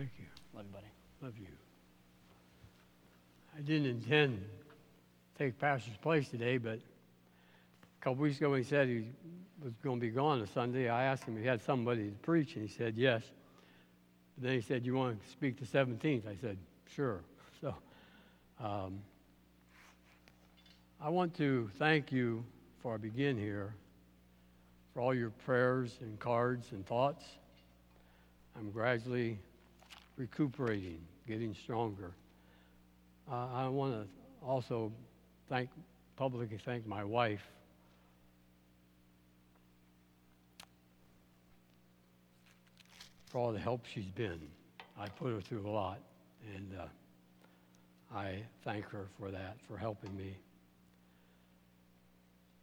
Thank you. Love you, buddy. Love you. I didn't intend to take Pastor's place today, but a couple weeks ago when he said he was going to be gone on Sunday, I asked him if he had somebody to preach, and he said yes. But then he said, You want to speak the 17th? I said, Sure. So um, I want to thank you before I begin here for all your prayers and cards and thoughts. I'm gradually recuperating, getting stronger. Uh, I want to also thank publicly thank my wife. For all the help she's been. I put her through a lot, and uh, I thank her for that, for helping me.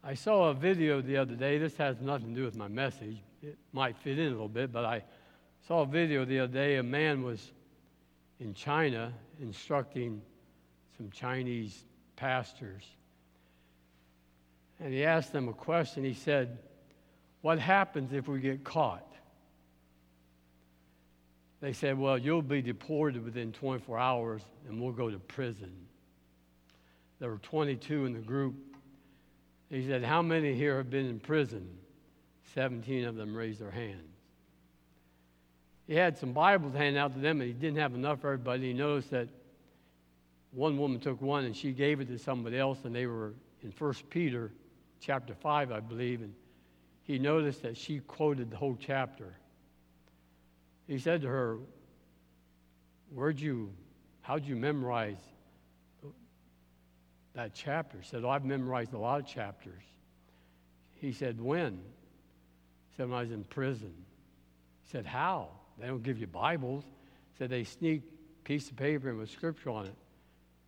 I saw a video the other day. This has nothing to do with my message. It might fit in a little bit, but I saw a video the other day. A man was in China instructing some Chinese pastors. And he asked them a question. He said, What happens if we get caught? They said, Well, you'll be deported within 24 hours and we'll go to prison. There were 22 in the group. He said, How many here have been in prison? 17 of them raised their hands. He had some Bibles handed out to them, and he didn't have enough for everybody. He noticed that one woman took one and she gave it to somebody else, and they were in 1 Peter chapter 5, I believe, and he noticed that she quoted the whole chapter. He said to her, Where'd you, how'd you memorize that chapter? She said, oh, I've memorized a lot of chapters. He said, When? He said, When I was in prison. He said, How? They don't give you Bibles. He said, They sneak piece of paper with scripture on it.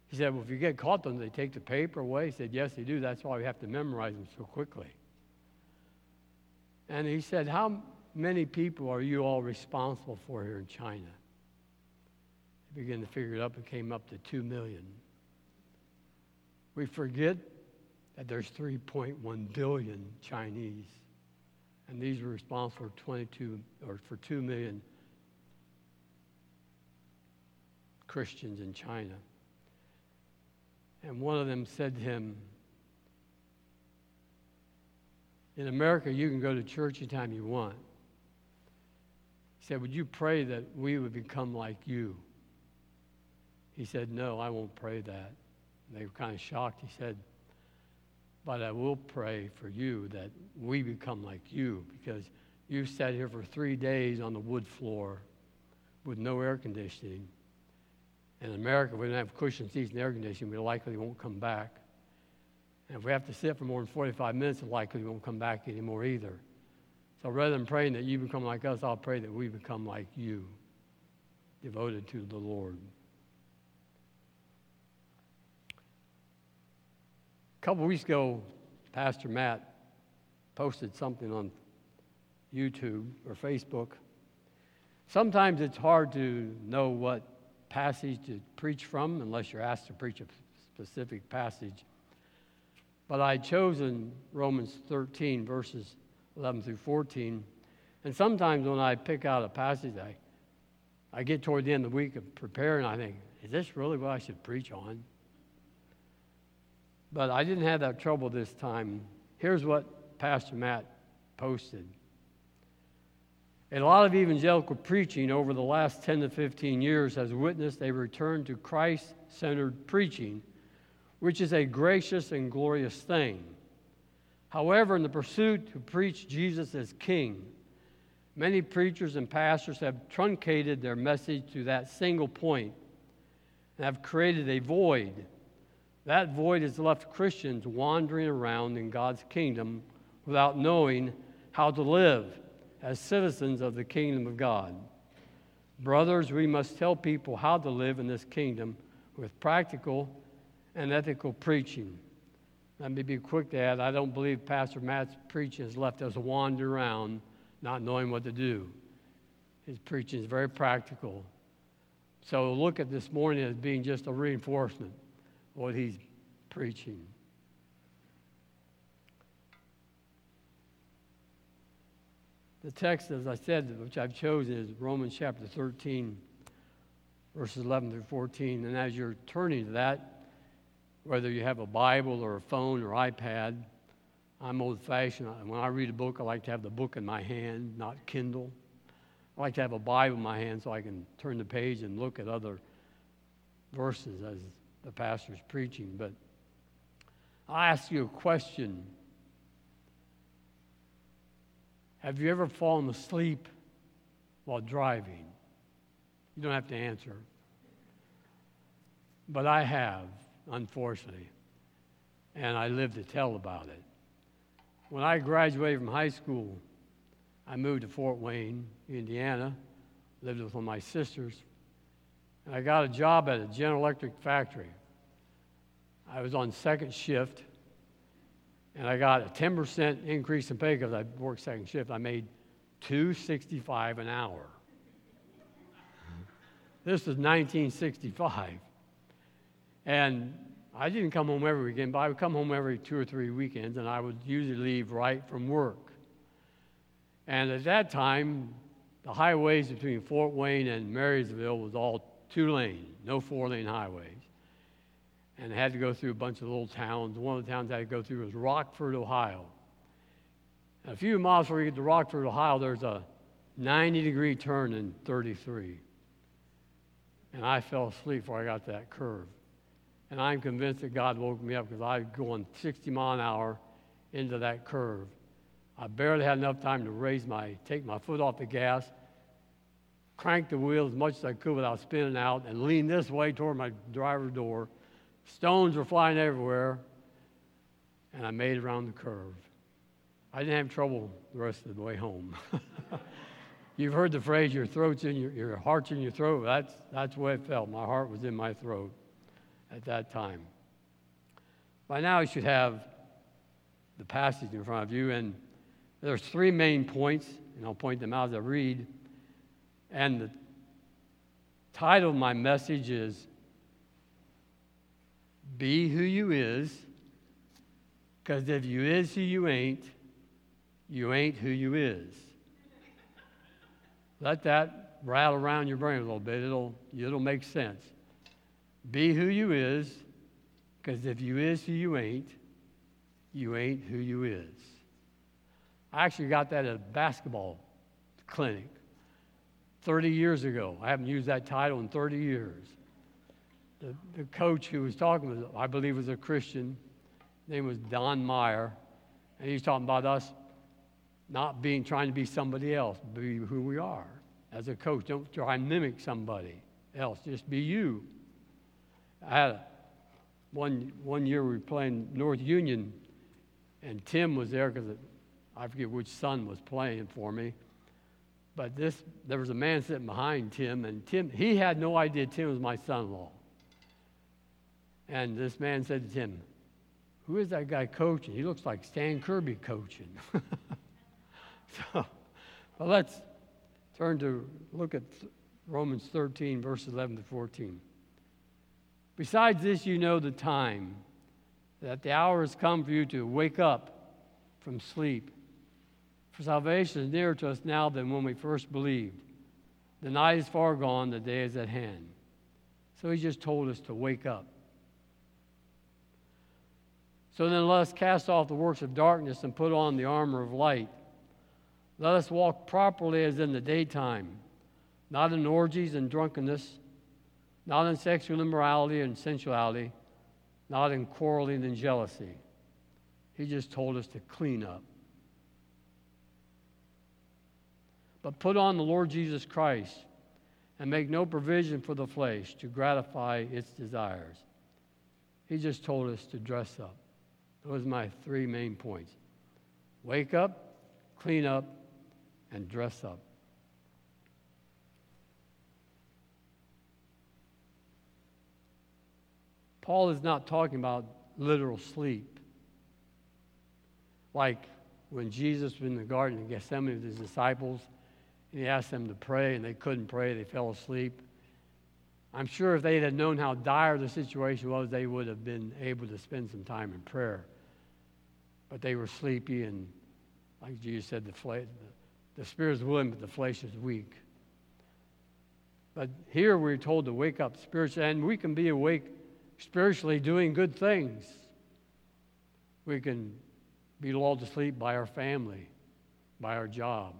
He said, Well, if you get caught, don't they take the paper away? He said, Yes, they do. That's why we have to memorize them so quickly. And he said, How many people are you all responsible for here in China? He began to figure it up and came up to 2 million. We forget that there's 3.1 billion Chinese, and these are responsible for 22 or for 2 million Christians in China. And one of them said to him, In America, you can go to church anytime you want. He said, Would you pray that we would become like you? He said, No, I won't pray that. And they were kind of shocked. He said, But I will pray for you that we become like you because you sat here for three days on the wood floor with no air conditioning. In America, we don't have cushion seats and air conditioning. We likely won't come back. And if we have to sit for more than 45 minutes, it likely won't come back anymore either. So rather than praying that you become like us, I'll pray that we become like you, devoted to the Lord. A couple weeks ago, Pastor Matt posted something on YouTube or Facebook. Sometimes it's hard to know what passage to preach from unless you're asked to preach a specific passage. But I'd chosen Romans 13, verses 11 through 14. And sometimes when I pick out a passage, I, I get toward the end of the week of preparing, I think, is this really what I should preach on? But I didn't have that trouble this time. Here's what Pastor Matt posted. And a lot of evangelical preaching over the last 10 to 15 years has witnessed a return to Christ centered preaching, which is a gracious and glorious thing. However, in the pursuit to preach Jesus as King, many preachers and pastors have truncated their message to that single point and have created a void. That void has left Christians wandering around in God's kingdom without knowing how to live as citizens of the kingdom of God. Brothers, we must tell people how to live in this kingdom with practical and ethical preaching. Let me be quick to add I don't believe Pastor Matt's preaching has left us wander around not knowing what to do. His preaching is very practical. So look at this morning as being just a reinforcement of what he's preaching. The text, as I said, which I've chosen, is Romans chapter 13, verses 11 through 14. And as you're turning to that, whether you have a Bible or a phone or iPad, I'm old fashioned. When I read a book, I like to have the book in my hand, not Kindle. I like to have a Bible in my hand so I can turn the page and look at other verses as the pastor's preaching. But I'll ask you a question Have you ever fallen asleep while driving? You don't have to answer. But I have, unfortunately, and I live to tell about it. When I graduated from high school, I moved to Fort Wayne, Indiana, lived with one of my sisters, and I got a job at a General Electric factory. I was on second shift, and I got a 10% increase in pay because I worked second shift. I made 265 an hour. This was 1965. And I didn't come home every weekend, but I would come home every two or three weekends, and I would usually leave right from work. And at that time, the highways between Fort Wayne and Marysville was all two lane, no four lane highways. And I had to go through a bunch of little towns. One of the towns I had to go through was Rockford, Ohio. And a few miles before you get to Rockford, Ohio, there's a 90 degree turn in 33. And I fell asleep before I got that curve. And I'm convinced that God woke me up because I was going 60 mile an hour into that curve. I barely had enough time to raise my, take my foot off the gas, crank the wheel as much as I could without spinning out, and lean this way toward my driver's door. Stones were flying everywhere, and I made it around the curve. I didn't have trouble the rest of the way home. You've heard the phrase, your throat's in your, your heart's in your throat. That's, that's the way it felt. My heart was in my throat at that time. By now, you should have the passage in front of you, and there's three main points, and I'll point them out as I read. And the title of my message is Be Who You Is, because if you is who you ain't, you ain't who you is. Let that rattle around your brain a little bit. It'll, it'll make sense. Be who you is, because if you is who you ain't, you ain't who you is. I actually got that at a basketball clinic 30 years ago. I haven't used that title in 30 years. The, the coach who was talking was, I believe, was a Christian. His name was Don Meyer. And he's talking about us not being trying to be somebody else, be who we are. As a coach, don't try and mimic somebody else. Just be you. I had a, one one year we were playing North Union, and Tim was there because I forget which son was playing for me. But this there was a man sitting behind Tim, and Tim he had no idea Tim was my son-in-law. And this man said to Tim, "Who is that guy coaching? He looks like Stan Kirby coaching." so, well, let's turn to look at Romans 13, verses 11 to 14. Besides this, you know the time, that the hour has come for you to wake up from sleep. For salvation is nearer to us now than when we first believed. The night is far gone, the day is at hand. So he just told us to wake up. So then let us cast off the works of darkness and put on the armor of light. Let us walk properly as in the daytime, not in orgies and drunkenness not in sexual immorality and sensuality, not in quarreling and jealousy. He just told us to clean up. But put on the Lord Jesus Christ and make no provision for the flesh to gratify its desires. He just told us to dress up. Those are my three main points wake up, clean up, and dress up. Paul is not talking about literal sleep. Like when Jesus was in the Garden of Gethsemane with his disciples, and he asked them to pray, and they couldn't pray, they fell asleep. I'm sure if they had known how dire the situation was, they would have been able to spend some time in prayer. But they were sleepy, and like Jesus said, the, flesh, the, the spirit is willing, but the flesh is weak. But here we're told to wake up spiritually, and we can be awake spiritually doing good things. We can be lulled to sleep by our family, by our job,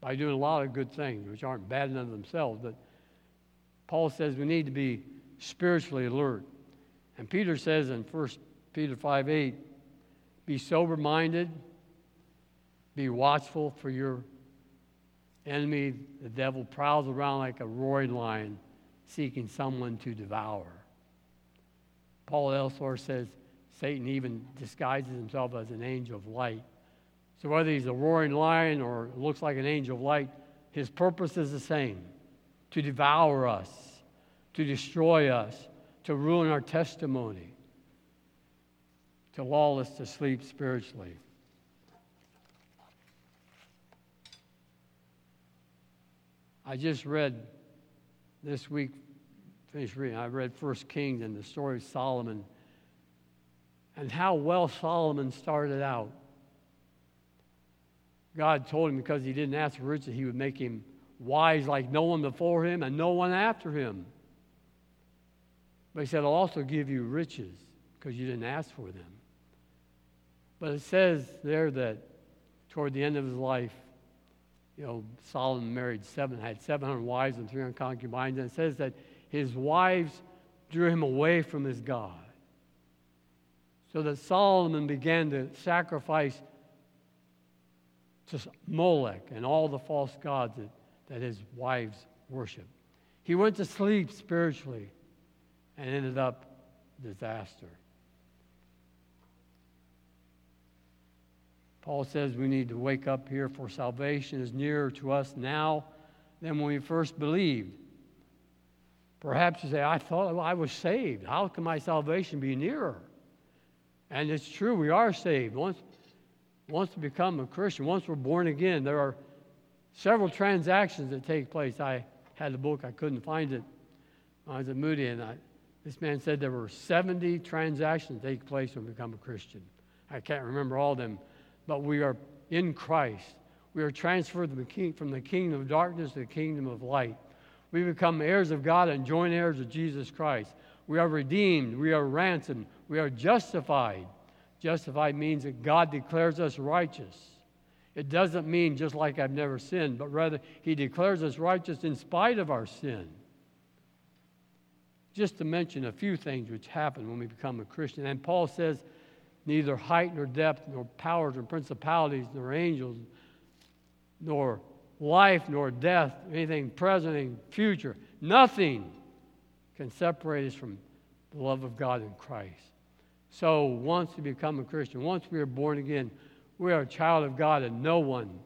by doing a lot of good things, which aren't bad in themselves. But Paul says we need to be spiritually alert. And Peter says in 1 Peter 5 8, be sober minded, be watchful for your enemy, the devil, prowls around like a roaring lion seeking someone to devour. Paul elsewhere says Satan even disguises himself as an angel of light. So whether he's a roaring lion or looks like an angel of light, his purpose is the same to devour us, to destroy us, to ruin our testimony, to lull us to sleep spiritually. I just read this week, finished reading, I read First Kings and the story of Solomon and how well Solomon started out. God told him because he didn't ask for riches, he would make him wise like no one before him and no one after him. But he said, I'll also give you riches because you didn't ask for them. But it says there that toward the end of his life, you know, Solomon married seven, had 700 wives and 300 concubines, and it says that his wives drew him away from his God. So that Solomon began to sacrifice to Molech and all the false gods that, that his wives worshiped. He went to sleep spiritually and ended up disaster. Paul says we need to wake up here, for salvation is nearer to us now than when we first believed. Perhaps you say, I thought I was saved. How can my salvation be nearer? And it's true, we are saved. Once, once we become a Christian, once we're born again, there are several transactions that take place. I had the book, I couldn't find it. I was at Moody, and I, this man said there were 70 transactions that take place when we become a Christian. I can't remember all of them but we are in Christ. We are transferred from the kingdom of darkness to the kingdom of light. We become heirs of God and joint heirs of Jesus Christ. We are redeemed. We are ransomed. We are justified. Justified means that God declares us righteous. It doesn't mean just like I've never sinned, but rather He declares us righteous in spite of our sin. Just to mention a few things which happen when we become a Christian. And Paul says, neither height nor depth, nor powers nor principalities, nor angels, nor life nor death, anything present, anything future. Nothing can separate us from the love of God in Christ. So once we become a Christian, once we are born again, we are a child of God, and no one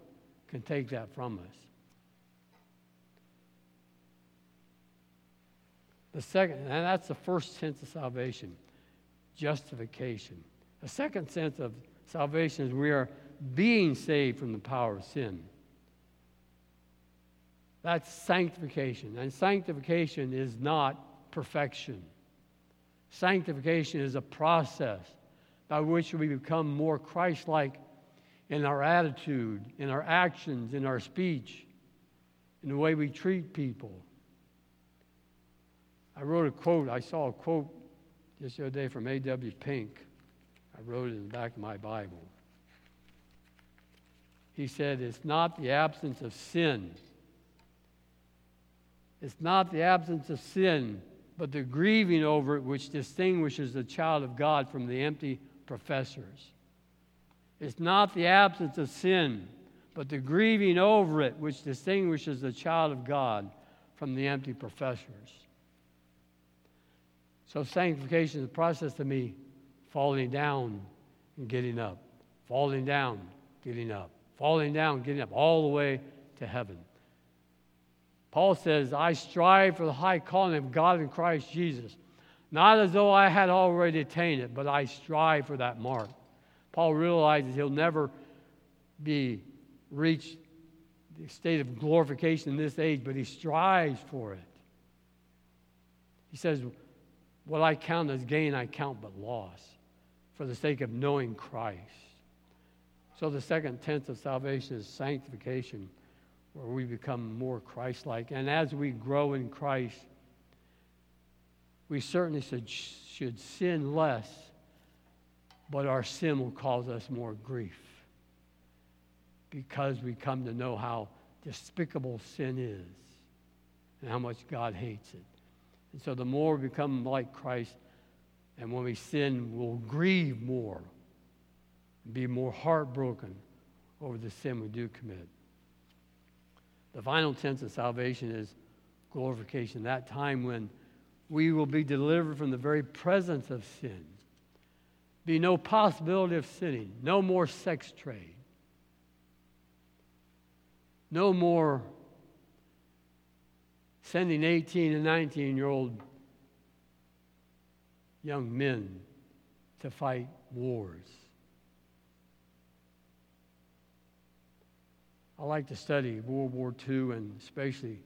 can take that from us. The second, and that's the first sense of salvation justification. The second sense of salvation is we are being saved from the power of sin. That's sanctification. And sanctification is not perfection. Sanctification is a process by which we become more Christ like in our attitude, in our actions, in our speech, in the way we treat people. I wrote a quote, I saw a quote just the other day from A.W. Pink. I wrote it in the back of my Bible. He said, It's not the absence of sin. It's not the absence of sin, but the grieving over it which distinguishes the child of God from the empty professors. It's not the absence of sin, but the grieving over it which distinguishes the child of God from the empty professors. So, sanctification is a process to me falling down and getting up, falling down, getting up, falling down, getting up, all the way to heaven. Paul says, I strive for the high calling of God in Christ Jesus, not as though I had already attained it, but I strive for that mark. Paul realizes he'll never be reached the state of glorification in this age, but he strives for it. He says, What I count as gain, I count but loss for the sake of knowing Christ. So the second tense of salvation is sanctification. where we become more Christ like. And as we grow in Christ, we certainly should sin less, but our sin will cause us more grief because we come to know how despicable sin is and how much God hates it. And so the more we become like Christ, and when we sin, we'll grieve more, be more heartbroken over the sin we do commit. The final tense of salvation is glorification, that time when we will be delivered from the very presence of sin. Be no possibility of sinning, no more sex trade, no more sending 18 and 19 year old young men to fight wars. I like to study World War II and especially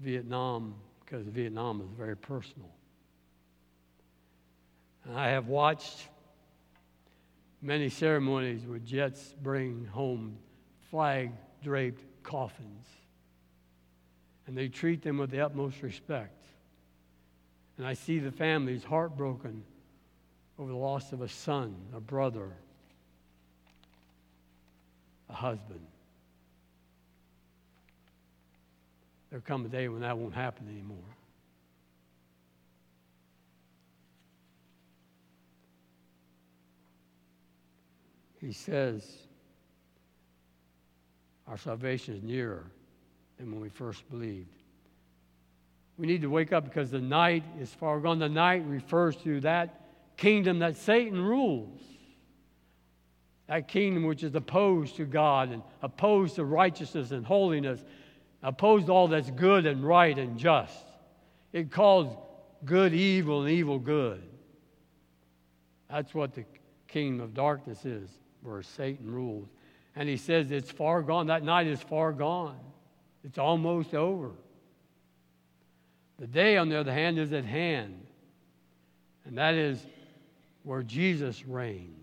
Vietnam because Vietnam is very personal. I have watched many ceremonies where jets bring home flag draped coffins. And they treat them with the utmost respect. And I see the families heartbroken over the loss of a son, a brother, a husband. There'll come a day when that won't happen anymore. He says, Our salvation is nearer than when we first believed. We need to wake up because the night is far gone. The night refers to that kingdom that Satan rules. That kingdom which is opposed to God and opposed to righteousness and holiness opposed to all that's good and right and just. It calls good evil and evil good. That's what the kingdom of darkness is, where Satan rules. And he says it's far gone. That night is far gone. It's almost over. The day, on the other hand, is at hand. And that is where Jesus reigns.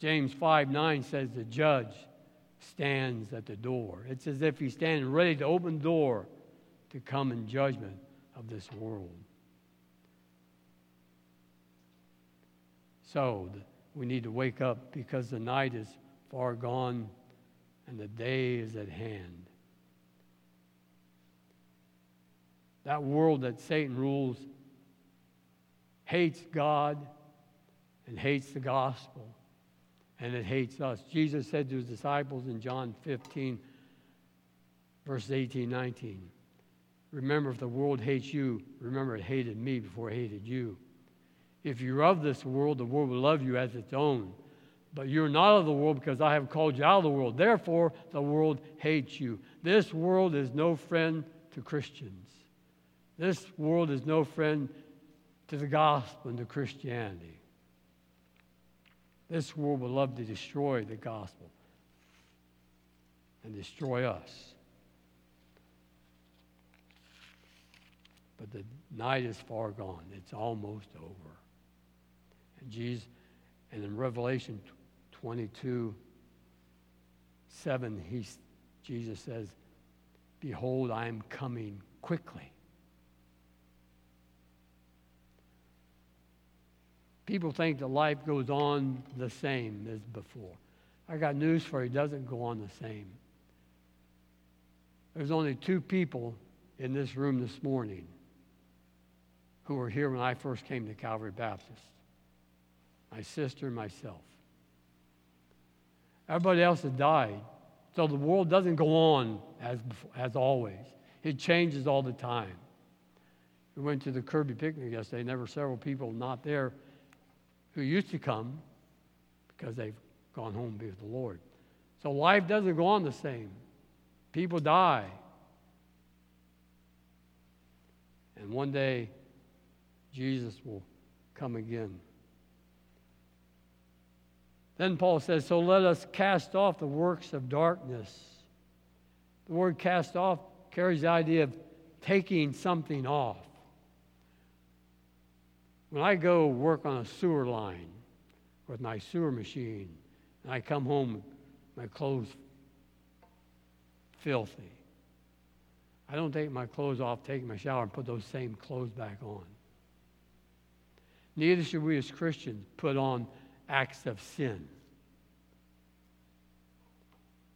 James 5 9 says the judge stands at the door. It's as if he's standing ready to open the door to come in judgment of this world. So we need to wake up because the night is far gone and the day is at hand. That world that Satan rules hates God and hates the gospel and it hates us. Jesus said to his disciples in John 15, verses 18, 19, Remember, if the world hates you, remember it hated me before it hated you. If you're of this world, the world will love you as its own. But you're not of the world because I have called you out of the world. Therefore, the world hates you. This world is no friend to Christians. This world is no friend to the gospel and to Christianity. This world would love to destroy the gospel and destroy us. But the night is far gone. It's almost over. And Jesus, and in Revelation 22, 7, he, Jesus says, Behold, I am coming quickly. People think that life goes on the same as before. I got news for you, it doesn't go on the same. There's only two people in this room this morning who were here when I first came to Calvary Baptist my sister myself. Everybody else has died. So the world doesn't go on as, as always, it changes all the time. We went to the Kirby picnic yesterday, and there were several people not there who used to come because they've gone home to be with the Lord. So life doesn't go on the same. People die. And one day, Jesus will come again. Then Paul says, So let us cast off the works of darkness. The word cast off carries the idea of taking something off. When I go work on a sewer line with my sewer machine, and I come home, my clothes filthy. I don't take my clothes off, take my shower, and put those same clothes back on. Neither should we as Christians put on acts of sin.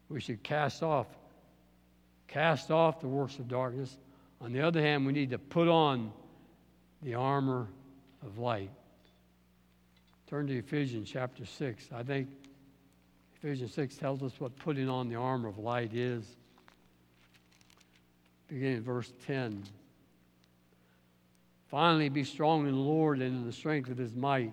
We should cast off, cast off the works of darkness. On the other hand, we need to put on the armor of light. Turn to Ephesians chapter 6. I think Ephesians 6 tells us what putting on the armor of light is. Beginning in verse 10. Finally, be strong in the Lord and in the strength of his might.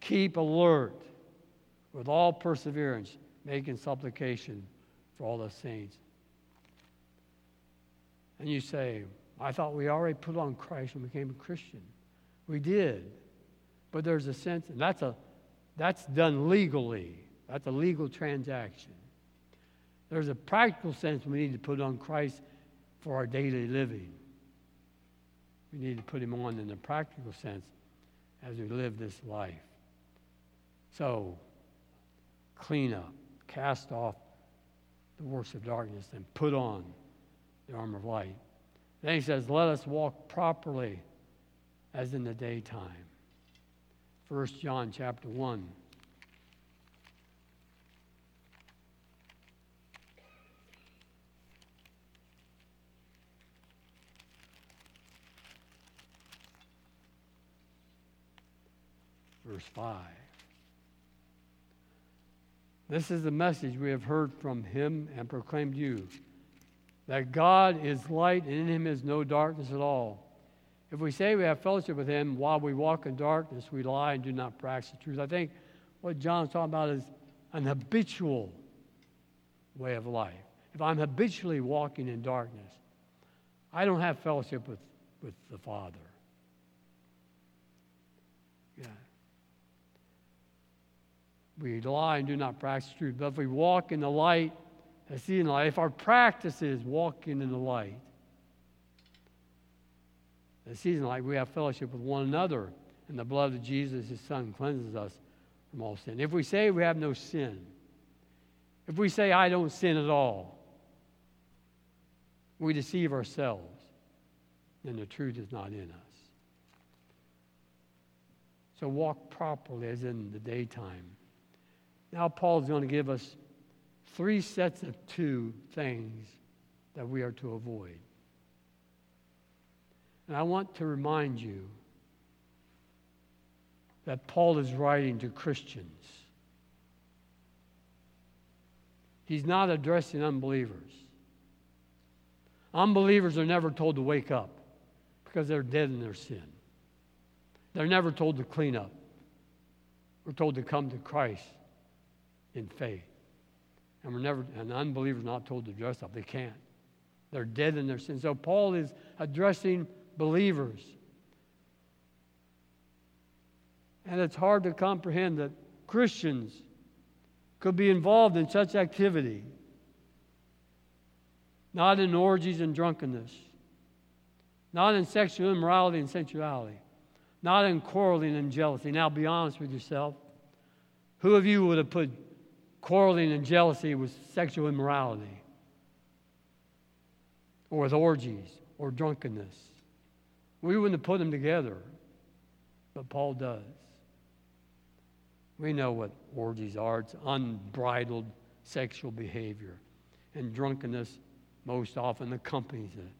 keep alert with all perseverance, making supplication for all the saints. And you say, I thought we already put on Christ when we became a Christian. We did. But there's a sense, and that's, a, that's done legally. That's a legal transaction. There's a practical sense we need to put on Christ for our daily living. We need to put him on in a practical sense as we live this life. So, clean up, cast off the works of darkness, and put on the armor of light. Then he says, Let us walk properly as in the daytime. 1 John chapter 1. verse 5. This is the message we have heard from him and proclaimed you that God is light and in him is no darkness at all. If we say we have fellowship with him while we walk in darkness, we lie and do not practice the truth. I think what John's talking about is an habitual way of life. If I'm habitually walking in darkness, I don't have fellowship with, with the Father. We lie and do not practice truth. But if we walk in the light, as see in the light, if our practice is walking in the light, as see in the light, we have fellowship with one another, and the blood of Jesus, his son, cleanses us from all sin. If we say we have no sin, if we say I don't sin at all, we deceive ourselves, and the truth is not in us. So walk properly as in the daytime now, Paul's going to give us three sets of two things that we are to avoid. And I want to remind you that Paul is writing to Christians. He's not addressing unbelievers. Unbelievers are never told to wake up because they're dead in their sin. They're never told to clean up. We're told to come to Christ in faith. And we're never, an unbeliever's not told to dress up. They can't. They're dead in their sins. So Paul is addressing believers. And it's hard to comprehend that Christians could be involved in such activity, not in orgies and drunkenness, not in sexual immorality and sensuality, not in quarreling and jealousy. Now, be honest with yourself. Who of you would have put quarreling and jealousy with sexual immorality or with orgies or drunkenness. We wouldn't have put them together, but Paul does. We know what orgies are it's unbridled sexual behavior. and drunkenness most often accompanies it.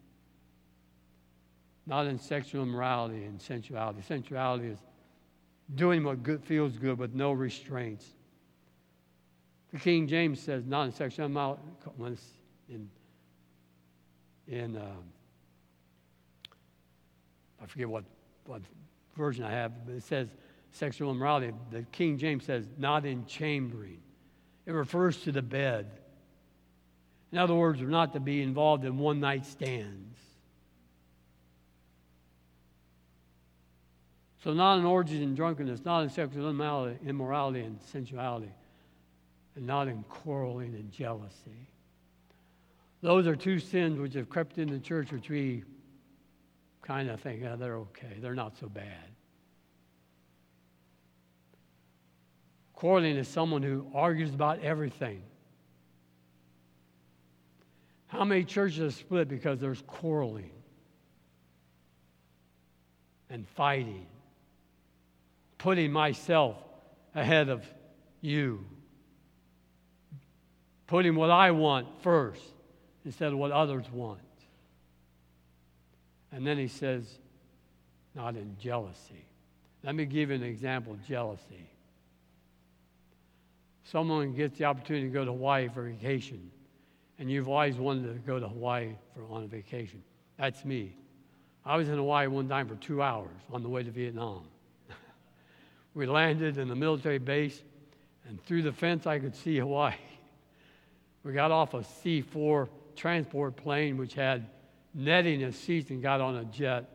Not in sexual immorality and sensuality. Sensuality is doing what good, feels good with no restraints. The King James says, not in sexual immorality, in, in uh, I forget what, what version I have, but it says sexual immorality. The King James says, not in chambering. It refers to the bed. In other words, we're not to be involved in one night stands. So, not in orgies and drunkenness, not in sexual immorality and sensuality, and not in quarreling and jealousy. Those are two sins which have crept in the church, which we kind of think, oh, they're okay, they're not so bad. Quarreling is someone who argues about everything. How many churches are split because there's quarreling and fighting, putting myself ahead of you, putting what I want first instead of what others want. And then he says, not in jealousy. Let me give you an example of jealousy. Someone gets the opportunity to go to Hawaii for vacation and you've always wanted to go to Hawaii for, on a vacation. That's me. I was in Hawaii one time for two hours on the way to Vietnam. we landed in the military base, and through the fence, I could see Hawaii. We got off a C 4 transport plane, which had netting as seats, and got on a jet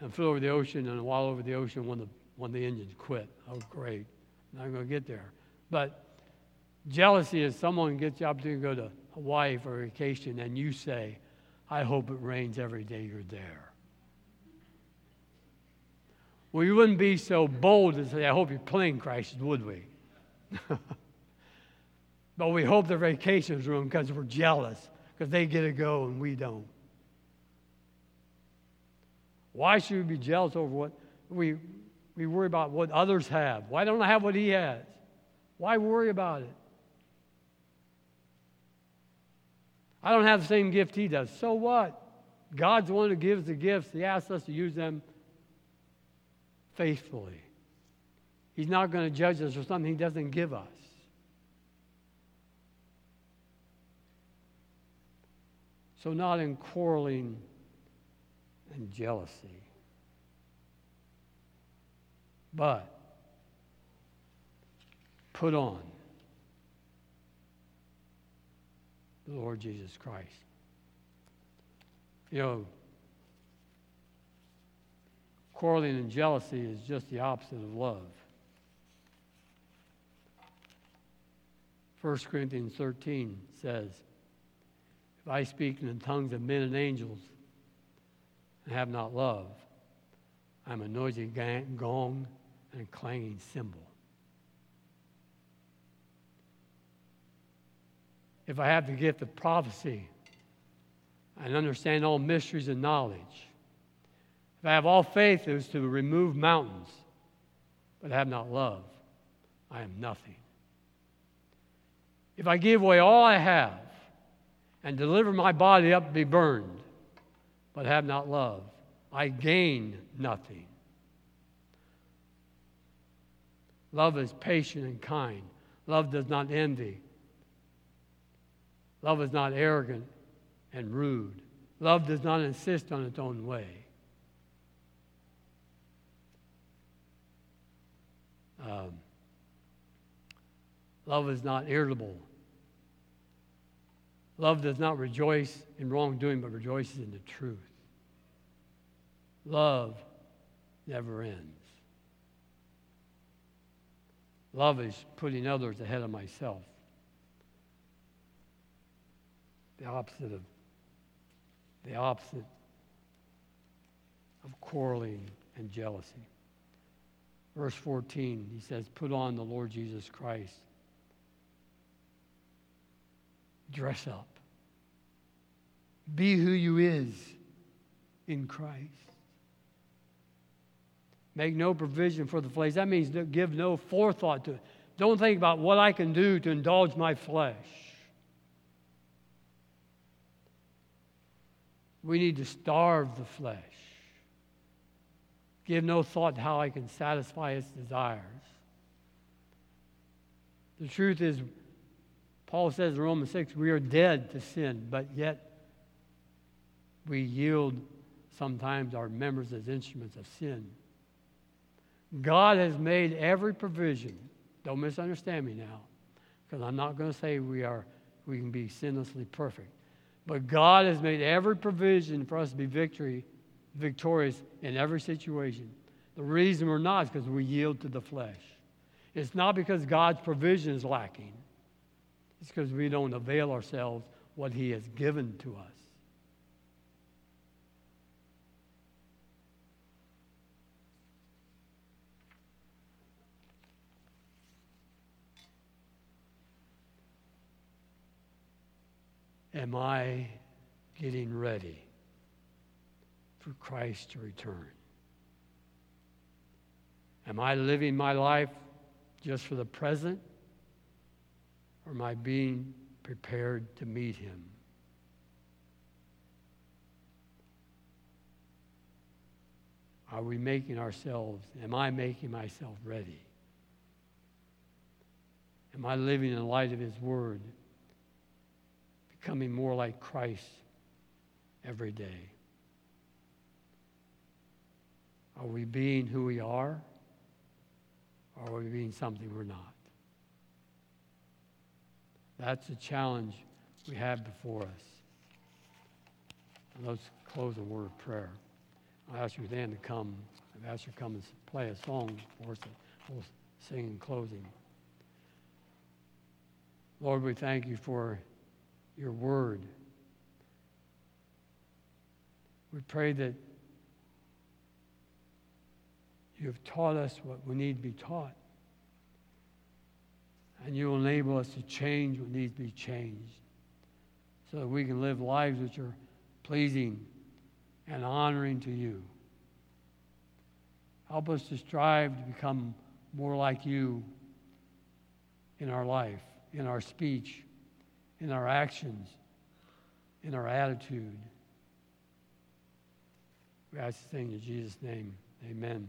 and flew over the ocean. And while over the ocean, when the, when the engines quit, oh, great. I'm going to get there. But jealousy is someone gets the opportunity to go to Hawaii for a vacation and you say, I hope it rains every day you're there. Well, you wouldn't be so bold to say, I hope your plane crashes, would we? but we hope their vacation's ruined because we're jealous, because they get to go and we don't. Why should we be jealous over what we, we worry about what others have? Why don't I have what he has? Why worry about it? I don't have the same gift he does. So what? God's the one who gives the gifts. He asks us to use them faithfully. He's not going to judge us for something he doesn't give us. So, not in quarreling and jealousy, but put on the Lord Jesus Christ. You know, quarreling and jealousy is just the opposite of love. 1 Corinthians 13 says, If I speak in the tongues of men and angels and have not love, I'm a noisy gong and clanging cymbal. if I have the gift of prophecy and understand all mysteries and knowledge, if I have all faith as to remove mountains, but have not love, I am nothing. If I give away all I have and deliver my body up to be burned, but have not love, I gain nothing. Love is patient and kind. Love does not envy Love is not arrogant and rude. Love does not insist on its own way. Um, love is not irritable. Love does not rejoice in wrongdoing, but rejoices in the truth. Love never ends. Love is putting others ahead of myself the opposite of the opposite of quarreling and jealousy. Verse 14, he says, Put on the Lord Jesus Christ. Dress up. Be who you is in Christ. Make no provision for the flesh. That means give no forethought to it. Don't think about what I can do to indulge my flesh. We need to starve the flesh. Give no thought to how I can satisfy its desires. The truth is, Paul says in Romans 6, we are dead to sin, but yet we yield sometimes our members as instruments of sin. God has made every provision. Don't misunderstand me now, because I'm not going to say we are we can be sinlessly perfect. But God has made every provision for us to be victory, victorious in every situation. The reason we're not is because we yield to the flesh. It's not because God's provision is lacking. It's because we don't avail ourselves what He has given to us. Am I getting ready for Christ to return? Am I living my life just for the present? Or am I being prepared to meet him? Are we making ourselves, am I making myself ready? Am I living in the light of his word? Becoming more like Christ every day? Are we being who we are? Or are we being something we're not? That's the challenge we have before us. Let's close a word of prayer. I ask you then to come. I've asked you to come and play a song for us we'll sing in closing. Lord, we thank you for your word. We pray that you have taught us what we need to be taught. And you will enable us to change what needs to be changed so that we can live lives which are pleasing and honoring to you. Help us to strive to become more like you in our life, in our speech, in our actions, in our attitude. We ask this thing in Jesus' name. Amen.